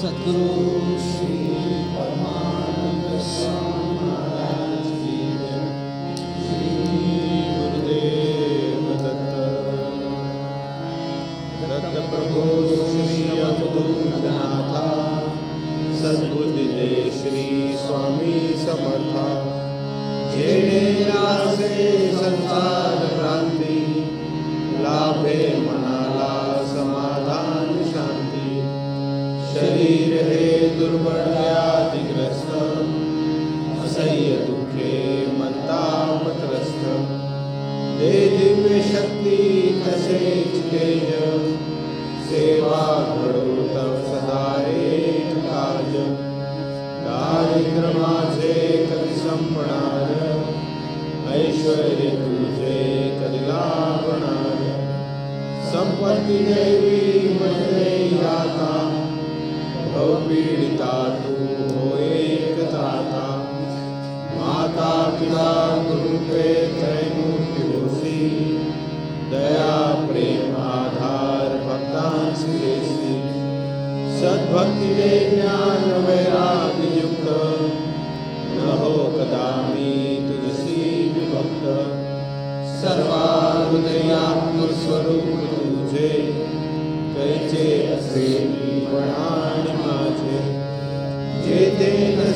सद्गुरु श्री परमानंद श्री गुरुदेव दत्त दत्त प्रभु श्री श्री स्वामी समर्था। रासे संसार दुर्बळ व्याधिग्रस्त असह्य दुःखे मनतापत्रस्त दे दिव्य शक्ती तसेच सेवा घडो तव सदा एक काज दारिद्र्य माझे कधी संपणार ऐश्वर तुझे कधी लाभणार देवी आता पीडिता तू एक माता पिता गुरुपे त्रैमूर्ती होसी दया, प्रेम, आधार भक्तांसी देसी सद्भक्ती दे ज्ञान वैराग्य युक्त, न हो कदा मी तुझसी विभक्त। सर्वाहृदयात्म स्वरूप तुझे कैचे असे माझे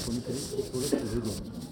संतोष तू आणि कोणीतरी थोडं पुढे घ्या